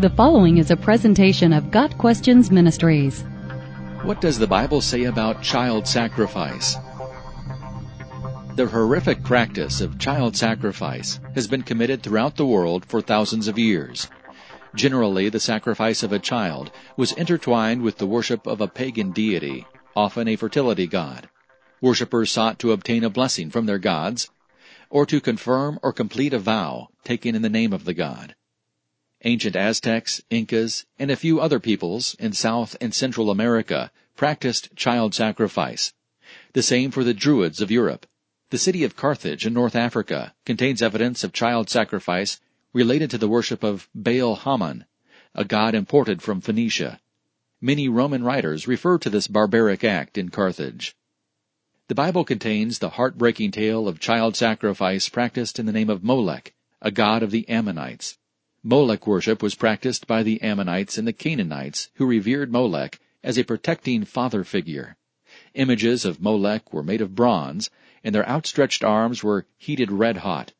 The following is a presentation of Got Questions Ministries. What does the Bible say about child sacrifice? The horrific practice of child sacrifice has been committed throughout the world for thousands of years. Generally, the sacrifice of a child was intertwined with the worship of a pagan deity, often a fertility god. Worshippers sought to obtain a blessing from their gods, or to confirm or complete a vow taken in the name of the god. Ancient Aztecs, Incas, and a few other peoples in South and Central America practiced child sacrifice. The same for the Druids of Europe. The city of Carthage in North Africa contains evidence of child sacrifice related to the worship of Baal Haman, a god imported from Phoenicia. Many Roman writers refer to this barbaric act in Carthage. The Bible contains the heartbreaking tale of child sacrifice practiced in the name of Molech, a god of the Ammonites. Molech worship was practiced by the Ammonites and the Canaanites, who revered Molech as a protecting father figure. Images of Molech were made of bronze, and their outstretched arms were heated red hot.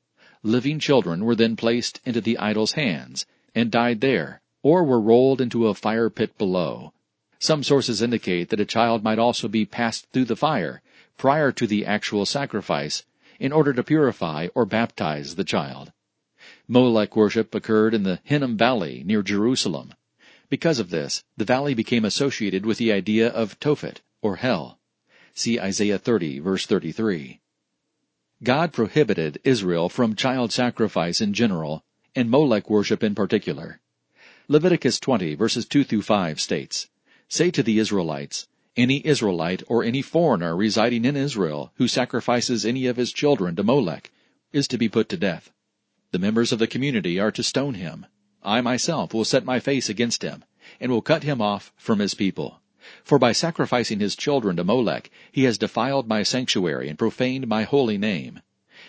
Living children were then placed into the idol's hands, and died there, or were rolled into a fire pit below. Some sources indicate that a child might also be passed through the fire, prior to the actual sacrifice in order to purify or baptize the child. Molech worship occurred in the Hinnom Valley near Jerusalem. Because of this, the valley became associated with the idea of Tophet, or hell. See Isaiah 30, verse 33. God prohibited Israel from child sacrifice in general, and Molech worship in particular. Leviticus 20, verses 2 through 5 states, Say to the Israelites, any Israelite or any foreigner residing in Israel who sacrifices any of his children to Molech is to be put to death. The members of the community are to stone him. I myself will set my face against him, and will cut him off from his people. For by sacrificing his children to Molech, he has defiled my sanctuary and profaned my holy name.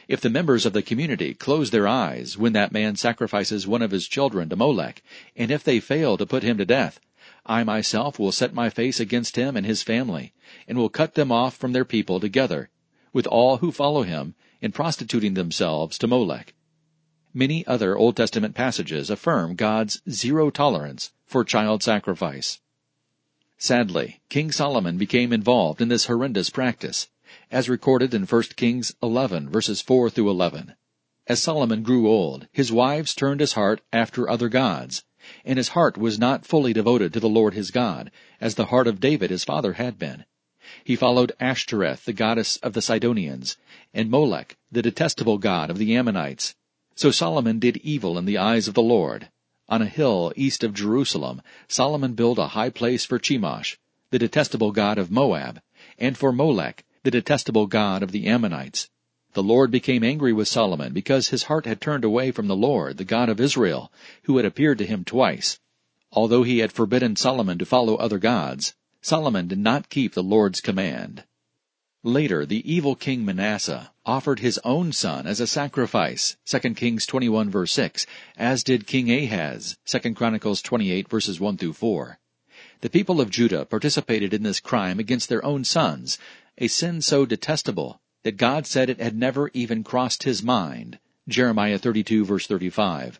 If the members of the community close their eyes when that man sacrifices one of his children to Molech, and if they fail to put him to death, I myself will set my face against him and his family, and will cut them off from their people together, with all who follow him in prostituting themselves to Molech. Many other Old Testament passages affirm God's zero tolerance for child sacrifice. Sadly, King Solomon became involved in this horrendous practice, as recorded in 1 Kings 11 verses 4 through 11. As Solomon grew old, his wives turned his heart after other gods, and his heart was not fully devoted to the Lord his God, as the heart of David his father had been. He followed Ashtoreth, the goddess of the Sidonians, and Molech, the detestable god of the Ammonites. So Solomon did evil in the eyes of the Lord. On a hill east of Jerusalem, Solomon built a high place for Chemosh, the detestable god of Moab, and for Molech, the detestable god of the Ammonites. The Lord became angry with Solomon because his heart had turned away from the Lord, the God of Israel, who had appeared to him twice. Although he had forbidden Solomon to follow other gods, Solomon did not keep the Lord's command. Later, the evil king Manasseh offered his own son as a sacrifice, 2 Kings 21 verse 6, as did King Ahaz, 2 Chronicles 28 verses 1 through 4. The people of Judah participated in this crime against their own sons, a sin so detestable that God said it had never even crossed his mind. Jeremiah 32 verse 35.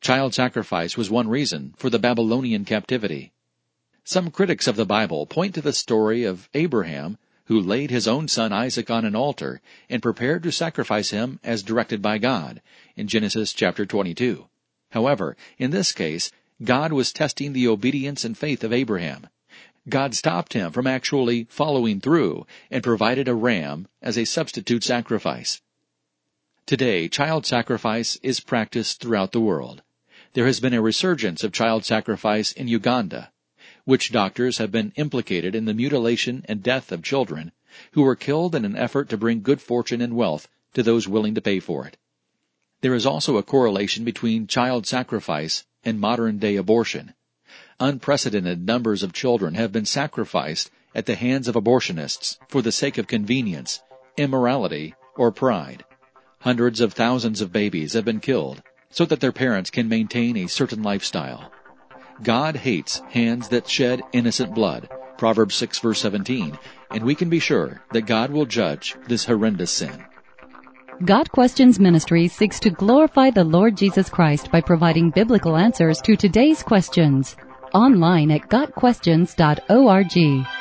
Child sacrifice was one reason for the Babylonian captivity. Some critics of the Bible point to the story of Abraham who laid his own son Isaac on an altar and prepared to sacrifice him as directed by God in Genesis chapter 22. However, in this case, God was testing the obedience and faith of Abraham. God stopped him from actually following through and provided a ram as a substitute sacrifice. Today, child sacrifice is practiced throughout the world. There has been a resurgence of child sacrifice in Uganda. Witch doctors have been implicated in the mutilation and death of children who were killed in an effort to bring good fortune and wealth to those willing to pay for it. There is also a correlation between child sacrifice and modern day abortion unprecedented numbers of children have been sacrificed at the hands of abortionists for the sake of convenience, immorality, or pride. Hundreds of thousands of babies have been killed so that their parents can maintain a certain lifestyle. God hates hands that shed innocent blood. Proverbs 6 verse 17. And we can be sure that God will judge this horrendous sin. Got Questions Ministry seeks to glorify the Lord Jesus Christ by providing biblical answers to today's questions. Online at GotQuestions.org.